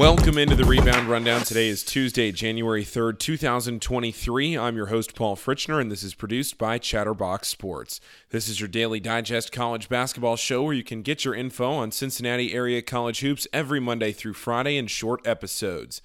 Welcome into the Rebound Rundown. Today is Tuesday, January 3rd, 2023. I'm your host, Paul Fritchner, and this is produced by Chatterbox Sports. This is your daily digest college basketball show where you can get your info on Cincinnati area college hoops every Monday through Friday in short episodes.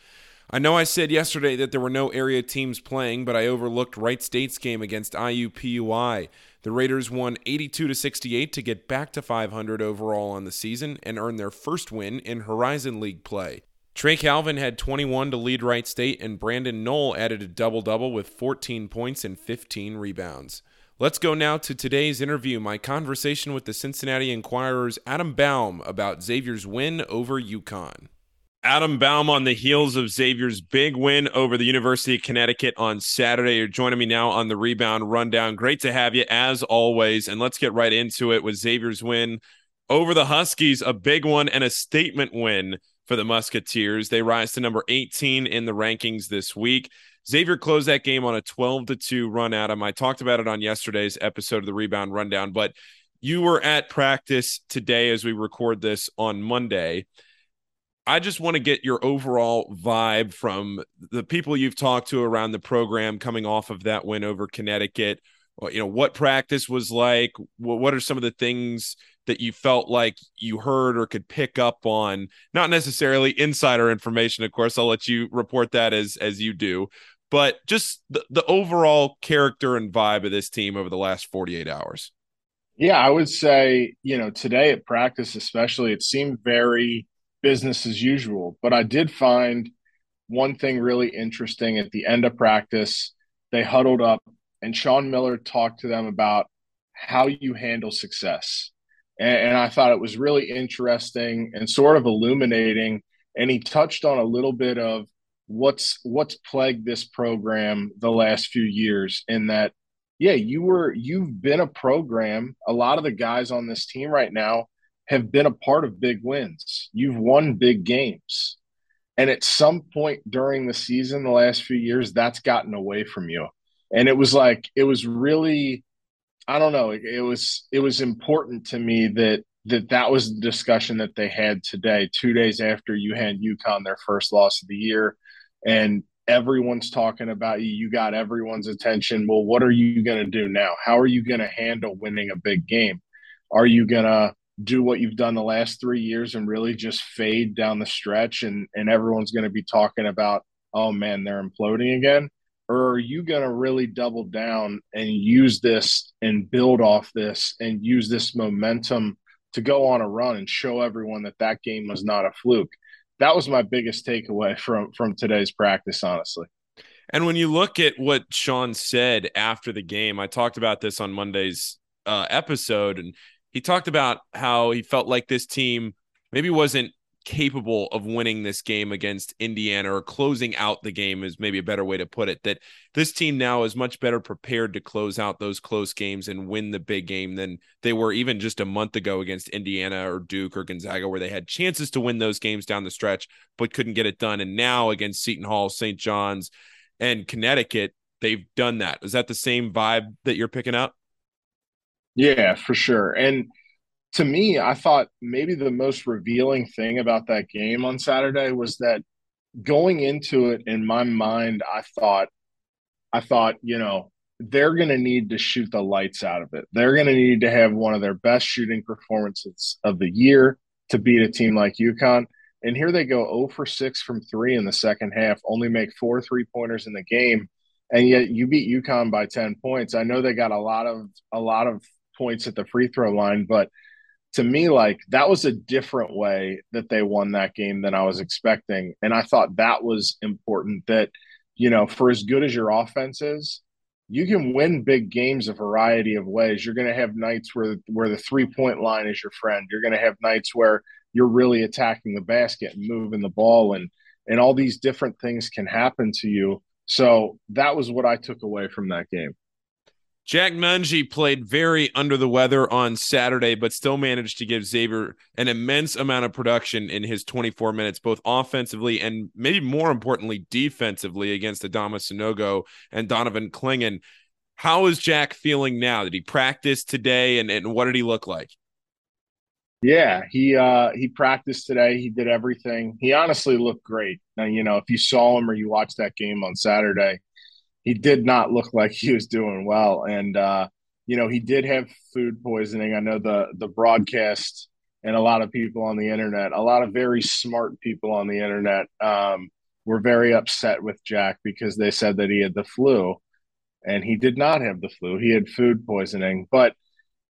I know I said yesterday that there were no area teams playing, but I overlooked Wright State's game against IUPUI. The Raiders won 82 to 68 to get back to 500 overall on the season and earn their first win in Horizon League play. Trey Calvin had 21 to lead Wright State, and Brandon Noel added a double double with 14 points and 15 rebounds. Let's go now to today's interview my conversation with the Cincinnati Enquirer's Adam Baum about Xavier's win over UConn. Adam Baum on the heels of Xavier's big win over the University of Connecticut on Saturday. You're joining me now on the rebound rundown. Great to have you as always. And let's get right into it with Xavier's win over the Huskies, a big one and a statement win for the Musketeers. They rise to number 18 in the rankings this week. Xavier closed that game on a 12 to 2 run at him. I talked about it on yesterday's episode of the Rebound Rundown, but you were at practice today as we record this on Monday. I just want to get your overall vibe from the people you've talked to around the program coming off of that win over Connecticut. You know, what practice was like? What are some of the things that you felt like you heard or could pick up on not necessarily insider information of course i'll let you report that as as you do but just the, the overall character and vibe of this team over the last 48 hours. Yeah i would say you know today at practice especially it seemed very business as usual but i did find one thing really interesting at the end of practice. They huddled up and sean miller talked to them about how you handle success and, and I thought it was really interesting and sort of illuminating. And he touched on a little bit of what's what's plagued this program the last few years in that yeah you were you've been a program. A lot of the guys on this team right now have been a part of big wins. You've won big games. And at some point during the season the last few years that's gotten away from you. And it was like it was really I don't know. It, it was it was important to me that that that was the discussion that they had today, two days after you had UConn their first loss of the year, and everyone's talking about you. You got everyone's attention. Well, what are you going to do now? How are you going to handle winning a big game? Are you going to do what you've done the last three years and really just fade down the stretch and and everyone's going to be talking about oh man they're imploding again or are you going to really double down and use this and build off this and use this momentum to go on a run and show everyone that that game was not a fluke? That was my biggest takeaway from from today's practice honestly. And when you look at what sean said after the game i talked about this on monday's uh, episode and he talked about how he felt like this team maybe wasn't capable of winning this game against Indiana or closing out the game is maybe a better way to put it. That this team now is much better prepared to close out those close games and win the big game than they were even just a month ago against Indiana or Duke or Gonzaga, where they had chances to win those games down the stretch but couldn't get it done. And now against Seton Hall, St. John's, and Connecticut, they've done that. Is that the same vibe that you're picking up? Yeah, for sure. And to me, I thought maybe the most revealing thing about that game on Saturday was that going into it in my mind, I thought, I thought, you know, they're going to need to shoot the lights out of it. They're going to need to have one of their best shooting performances of the year to beat a team like UConn. And here they go 0 for 6 from three in the second half, only make four three pointers in the game. And yet you beat UConn by 10 points. I know they got a lot of a lot of points at the free throw line, but – to me, like that was a different way that they won that game than I was expecting. And I thought that was important that, you know, for as good as your offense is, you can win big games a variety of ways. You're going to have nights where where the three point line is your friend. You're going to have nights where you're really attacking the basket and moving the ball, and and all these different things can happen to you. So that was what I took away from that game. Jack Nunge played very under the weather on Saturday, but still managed to give Xavier an immense amount of production in his 24 minutes, both offensively and maybe more importantly, defensively against Adama Sanogo and Donovan Clingan. How is Jack feeling now? Did he practice today and, and what did he look like? Yeah, he uh he practiced today. He did everything. He honestly looked great. Now, you know, if you saw him or you watched that game on Saturday, he did not look like he was doing well. And uh, you know, he did have food poisoning. I know the the broadcast and a lot of people on the internet, a lot of very smart people on the internet, um, were very upset with Jack because they said that he had the flu, and he did not have the flu. He had food poisoning. But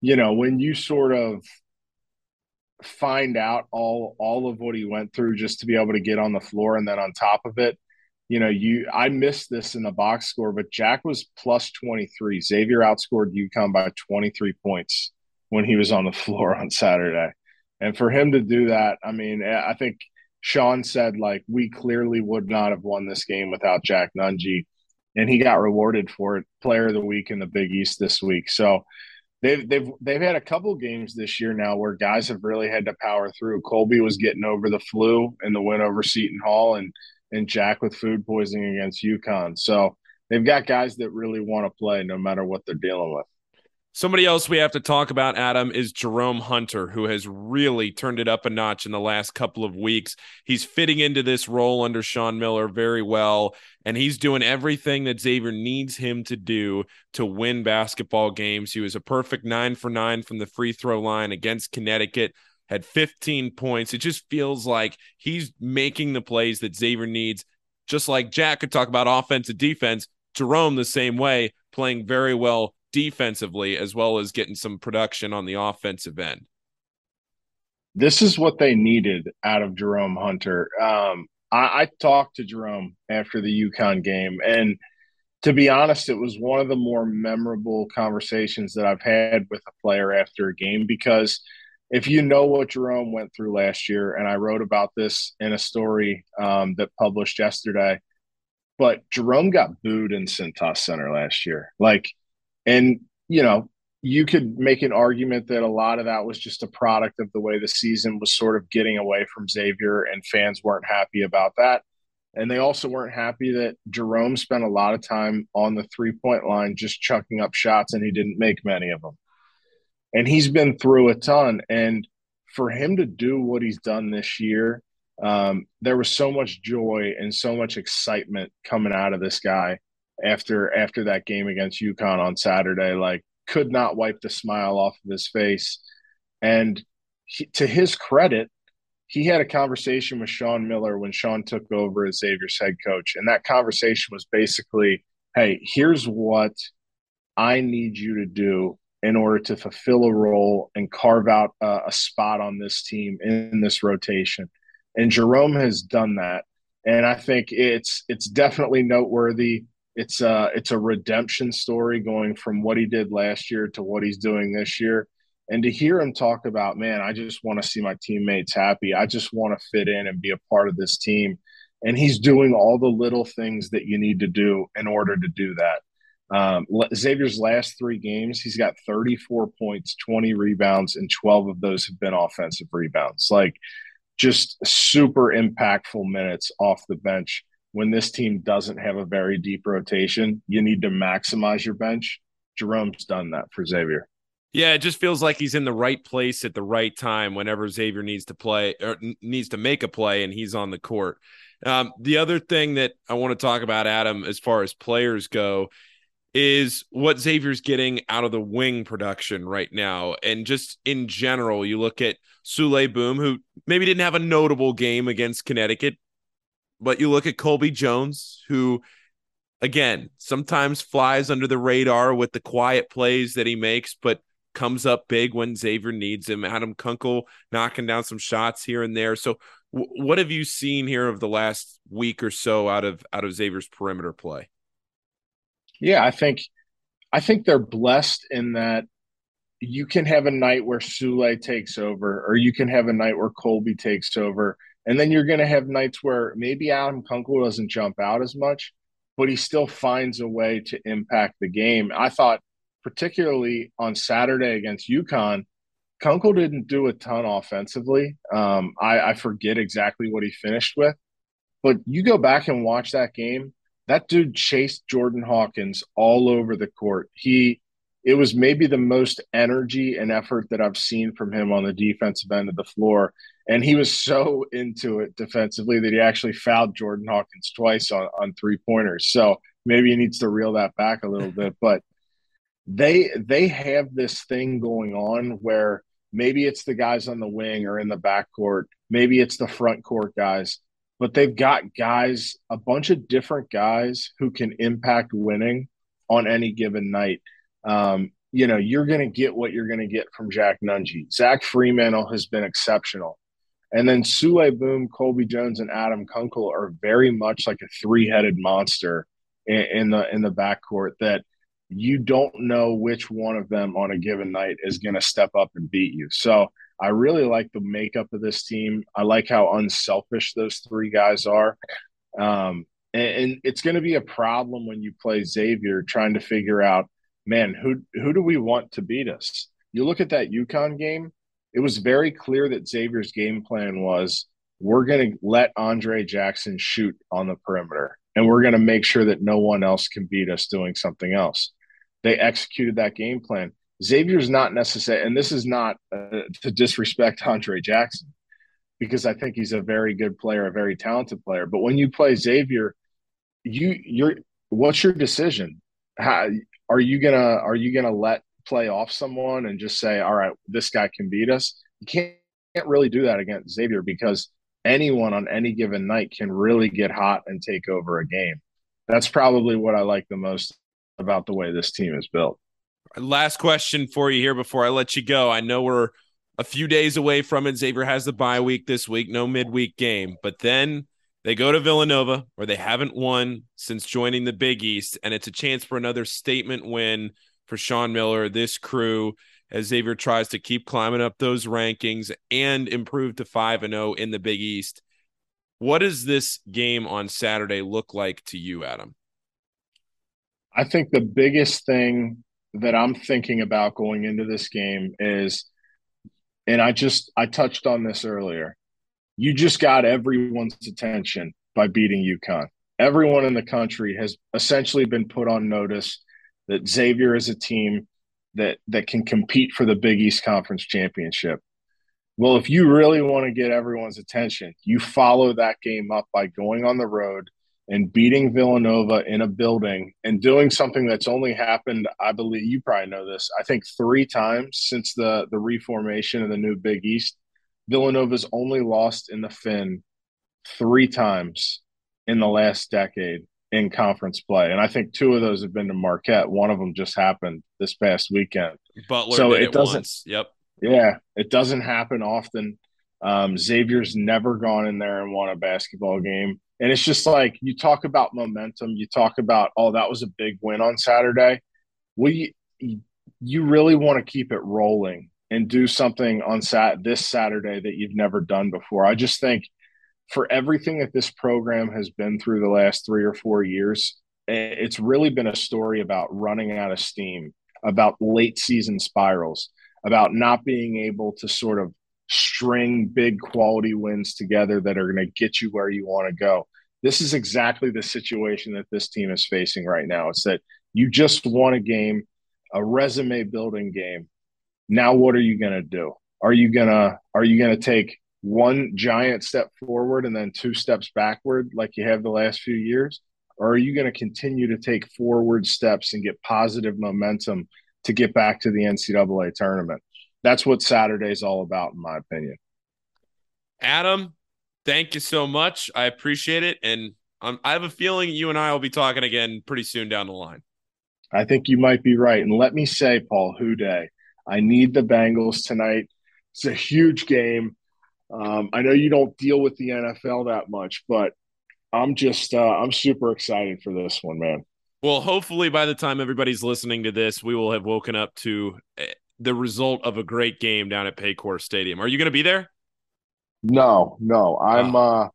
you know, when you sort of find out all all of what he went through just to be able to get on the floor and then on top of it you know you i missed this in the box score but jack was plus 23 xavier outscored UConn by 23 points when he was on the floor on saturday. And for him to do that i mean eh, i think sean said like we clearly would not have won this game without jack nunge and he got rewarded for it player of the week in the big east this week. So they've they've they've had a couple games this year now where guys have really had to power through. Colby was getting over the flu in the win over Seton Hall, and and Jack with food poisoning against UConn. So they've got guys that really want to play no matter what they're dealing with. Somebody else we have to talk about, Adam, is Jerome Hunter, who has really turned it up a notch in the last couple of weeks. He's fitting into this role under Sean Miller very well, and he's doing everything that Xavier needs him to do to win basketball games. He was a perfect nine for nine from the free throw line against Connecticut, had 15 points. It just feels like he's making the plays that Xavier needs. Just like Jack could talk about offense and defense, Jerome the same way, playing very well defensively as well as getting some production on the offensive end. This is what they needed out of Jerome Hunter. Um, I, I talked to Jerome after the UConn game, and to be honest, it was one of the more memorable conversations that I've had with a player after a game because if you know what Jerome went through last year, and I wrote about this in a story um, that published yesterday, but Jerome got booed in Cintas Center last year. Like and, you know, you could make an argument that a lot of that was just a product of the way the season was sort of getting away from Xavier, and fans weren't happy about that. And they also weren't happy that Jerome spent a lot of time on the three point line just chucking up shots, and he didn't make many of them. And he's been through a ton. And for him to do what he's done this year, um, there was so much joy and so much excitement coming out of this guy after after that game against UConn on Saturday. Like, could not wipe the smile off of his face. And he, to his credit, he had a conversation with Sean Miller when Sean took over as Xavier's head coach. And that conversation was basically, hey, here's what I need you to do in order to fulfill a role and carve out a, a spot on this team in this rotation. And Jerome has done that. And I think it's it's definitely noteworthy. It's a it's a redemption story going from what he did last year to what he's doing this year. And to hear him talk about man i just want to see my teammates happy. I just want to fit in and be a part of this team. And he's doing all the little things that you need to do in order to do that um, xavier's last three games he's got 34 points 20 rebounds and 12 of those have been offensive rebounds like just super impactful minutes off the bench when this team doesn't have a very deep rotation, you need to maximize your bench. Jerome's done that for Xavier. Yeah, it just feels like he's in the right place at the right time whenever Xavier needs to play or needs to make a play and he's on the court. Um, the other thing that I want to talk about, Adam, as far as players go, is what Xavier's getting out of the wing production right now. And just in general, you look at Souley Boum, who maybe didn't have a notable game against Connecticut, but you look at Colby Jones, who again sometimes flies under the radar with the quiet plays that he makes, but comes up big when Xavier needs him. Adam Kunkel knocking down some shots here and there. So, what have you seen here of the last week or so out of out of Xavier's perimeter play? Yeah, I think I think they're blessed in that you can have a night where Souley takes over, or you can have a night where Colby takes over and then you're going to have nights where maybe Adam Kunkel doesn't jump out as much, but he still finds a way to impact the game. I thought, particularly on Saturday against UConn, Kunkel didn't do a ton offensively. Um, I, I forget exactly what he finished with, but you go back and watch that game. That dude chased Jordan Hawkins all over the court. He it was maybe the most energy and effort that I've seen from him on the defensive end of the floor. And he was so into it defensively that he actually fouled Jordan Hawkins twice on, on three pointers. So maybe he needs to reel that back a little bit. But they they have this thing going on where maybe it's the guys on the wing or in the backcourt, maybe it's the front court guys, but they've got guys, a bunch of different guys who can impact winning on any given night. Um, you know, you're going to get what you're going to get from Jack Nunge. Zach Freemantle has been exceptional. And then Souley Boum, Colby Jones, and Adam Kunkel are very much like a three-headed monster in, in the in the backcourt that you don't know which one of them on a given night is going to step up and beat you. So I really like the makeup of this team. I like how unselfish those three guys are. Um, and, and it's going to be a problem when you play Xavier trying to figure out, man, who who do we want to beat us? You look at that UConn game, it was very clear that Xavier's game plan was we're going to let Andre Jackson shoot on the perimeter and we're going to make sure that no one else can beat us doing something else. They executed that game plan. Xavier's not necessary, and this is not uh, to disrespect Andre Jackson, because I think he's a very good player, a very talented player. But when you play Xavier, you you're what's your decision? How are you gonna are you gonna let play off someone and just say, all right, this guy can beat us? You can't, can't really do that against Xavier because anyone on any given night can really get hot and take over a game. That's probably what I like the most about the way this team is built. Last question for you here before I let you go. I know we're a few days away from it. Xavier has the bye week this week, no midweek game, but then they go to Villanova, where they haven't won since joining the Big East, and it's a chance for another statement win for Sean Miller, this crew, as Xavier tries to keep climbing up those rankings and improve to 5 and 0 in the Big East. What does this game on Saturday look like to you, Adam? I think the biggest thing that I'm thinking about going into this game is, and I just I touched on this earlier. You just got everyone's attention by beating UConn. Everyone in the country has essentially been put on notice that Xavier is a team that that can compete for the Big East Conference championship. Well, if you really want to get everyone's attention, you follow that game up by going on the road and beating Villanova in a building and doing something that's only happened, I believe you probably know this, I think three times since the, the reformation of the new Big East. Villanova's only lost in the Finn three times in the last decade in conference play. And I think two of those have been to Marquette. One of them just happened this past weekend. Butler so it, it doesn't once. Yep. Yeah, it doesn't happen often. Um, Xavier's never gone in there and won a basketball game. And it's just like you talk about momentum, you talk about, oh, that was a big win on Saturday. We you really want to keep it rolling and do something on sat this Saturday that you've never done before. I just think for everything that this program has been through the last three or four years, it's really been a story about running out of steam, about late season spirals, about not being able to sort of string big quality wins together that are going to get you where you want to go. This is exactly the situation that this team is facing right now. It's that you just won a game, a resume building game. Now what are you going to do? Are you going to are you going to take one giant step forward and then two steps backward like you have the last few years? Or are you going to continue to take forward steps and get positive momentum to get back to the NCAA tournament? That's what Saturday's all about, in my opinion. Adam, thank you so much. I appreciate it. And um, I have a feeling you and I will be talking again pretty soon down the line. I think you might be right. And let me say, Paul, Who Dey? I need the Bengals tonight. It's a huge game. Um, I know you don't deal with the NFL that much, but I'm just uh, I'm super excited for this one, man. Well, hopefully by the time everybody's listening to this, we will have woken up to the result of a great game down at Paycor Stadium. Are you going to be there? No, no. I'm. Oh. uh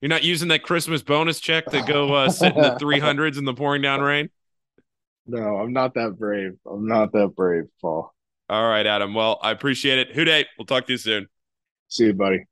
You're not using that Christmas bonus check to go uh, sit in the 300s in the pouring down rain. No, I'm not that brave. I'm not that brave, Paul. All right, Adam. Well, I appreciate it. Who Dey? We'll talk to you soon. See you, buddy.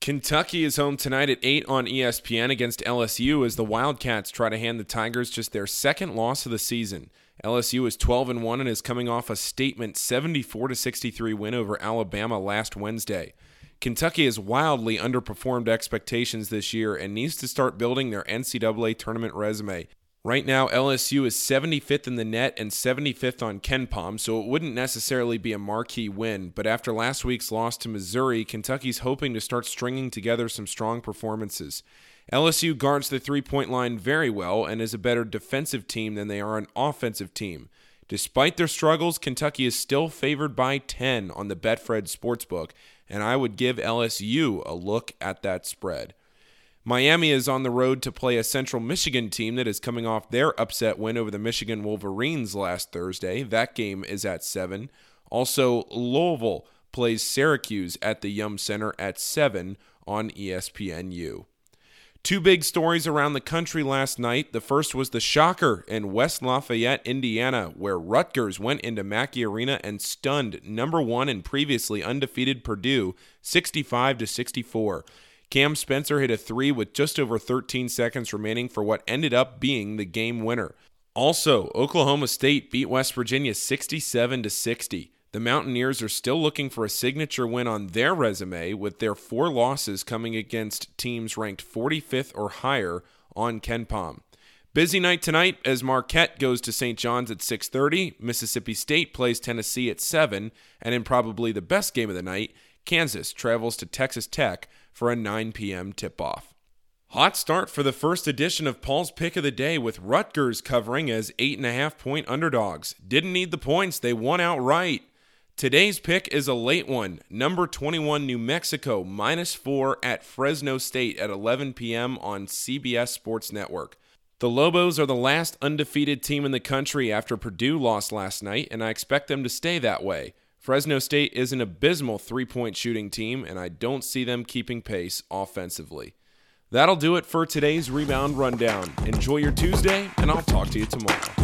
Kentucky is home tonight at 8 on ESPN against LSU as the Wildcats try to hand the Tigers just their second loss of the season. LSU is 12 and 1 and is coming off a statement 74 to 63 win over Alabama last Wednesday. Kentucky has wildly underperformed expectations this year and needs to start building their NCAA tournament resume. Right now, LSU is 75th in the NET and 75th on KenPom, so it wouldn't necessarily be a marquee win. But after last week's loss to Missouri, Kentucky's hoping to start stringing together some strong performances. LSU guards the three point line very well and is a better defensive team than they are an offensive team. Despite their struggles, Kentucky is still favored by 10 on the Betfred Sportsbook, and I would give LSU a look at that spread. Miami is on the road to play a Central Michigan team that is coming off their upset win over the Michigan Wolverines last Thursday. That game is at 7. Also, Louisville plays Syracuse at the Yum Center at 7 on ESPNU. Two big stories around the country last night. The first was the shocker in West Lafayette, Indiana, where Rutgers went into Mackey Arena and stunned number one and previously undefeated Purdue 65 to 64. Cam Spencer hit a three with just over 13 seconds remaining for what ended up being the game winner. Also, Oklahoma State beat West Virginia 67 to 60. The Mountaineers are still looking for a signature win on their resume with their four losses coming against teams ranked 45th or higher on KenPom. Busy night tonight as Marquette goes to St. John's at 6:30, Mississippi State plays Tennessee at 7, and in probably the best game of the night, Kansas travels to Texas Tech for a 9 p.m. tip off. Hot start for the first edition of Paul's Pick of the Day with Rutgers covering as 8.5 point underdogs. Didn't need the points, they won outright. Today's pick is a late one. Number 21, New Mexico, minus 4 at Fresno State at 11 p.m. on CBS Sports Network. The Lobos are the last undefeated team in the country after Purdue lost last night, and I expect them to stay that way. Fresno State is an abysmal three point shooting team, and I don't see them keeping pace offensively. That'll do it for today's rebound rundown. Enjoy your Tuesday, and I'll talk to you tomorrow.